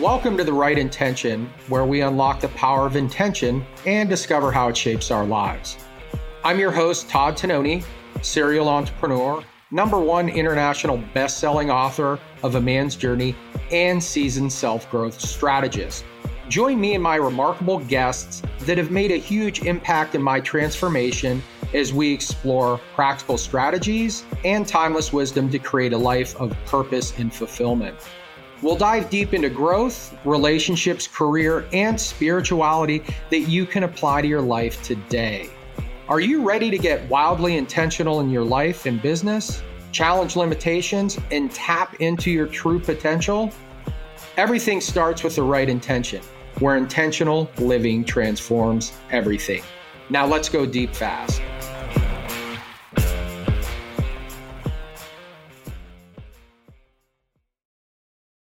Welcome to The Right Intention, where we unlock the power of intention and discover how it shapes our lives. I'm your host, Todd Tononi, serial entrepreneur, number one international best selling author of A Man's Journey, and seasoned self growth strategist. Join me and my remarkable guests that have made a huge impact in my transformation as we explore practical strategies and timeless wisdom to create a life of purpose and fulfillment. We'll dive deep into growth, relationships, career, and spirituality that you can apply to your life today. Are you ready to get wildly intentional in your life and business, challenge limitations, and tap into your true potential? Everything starts with the right intention, where intentional living transforms everything. Now let's go deep fast.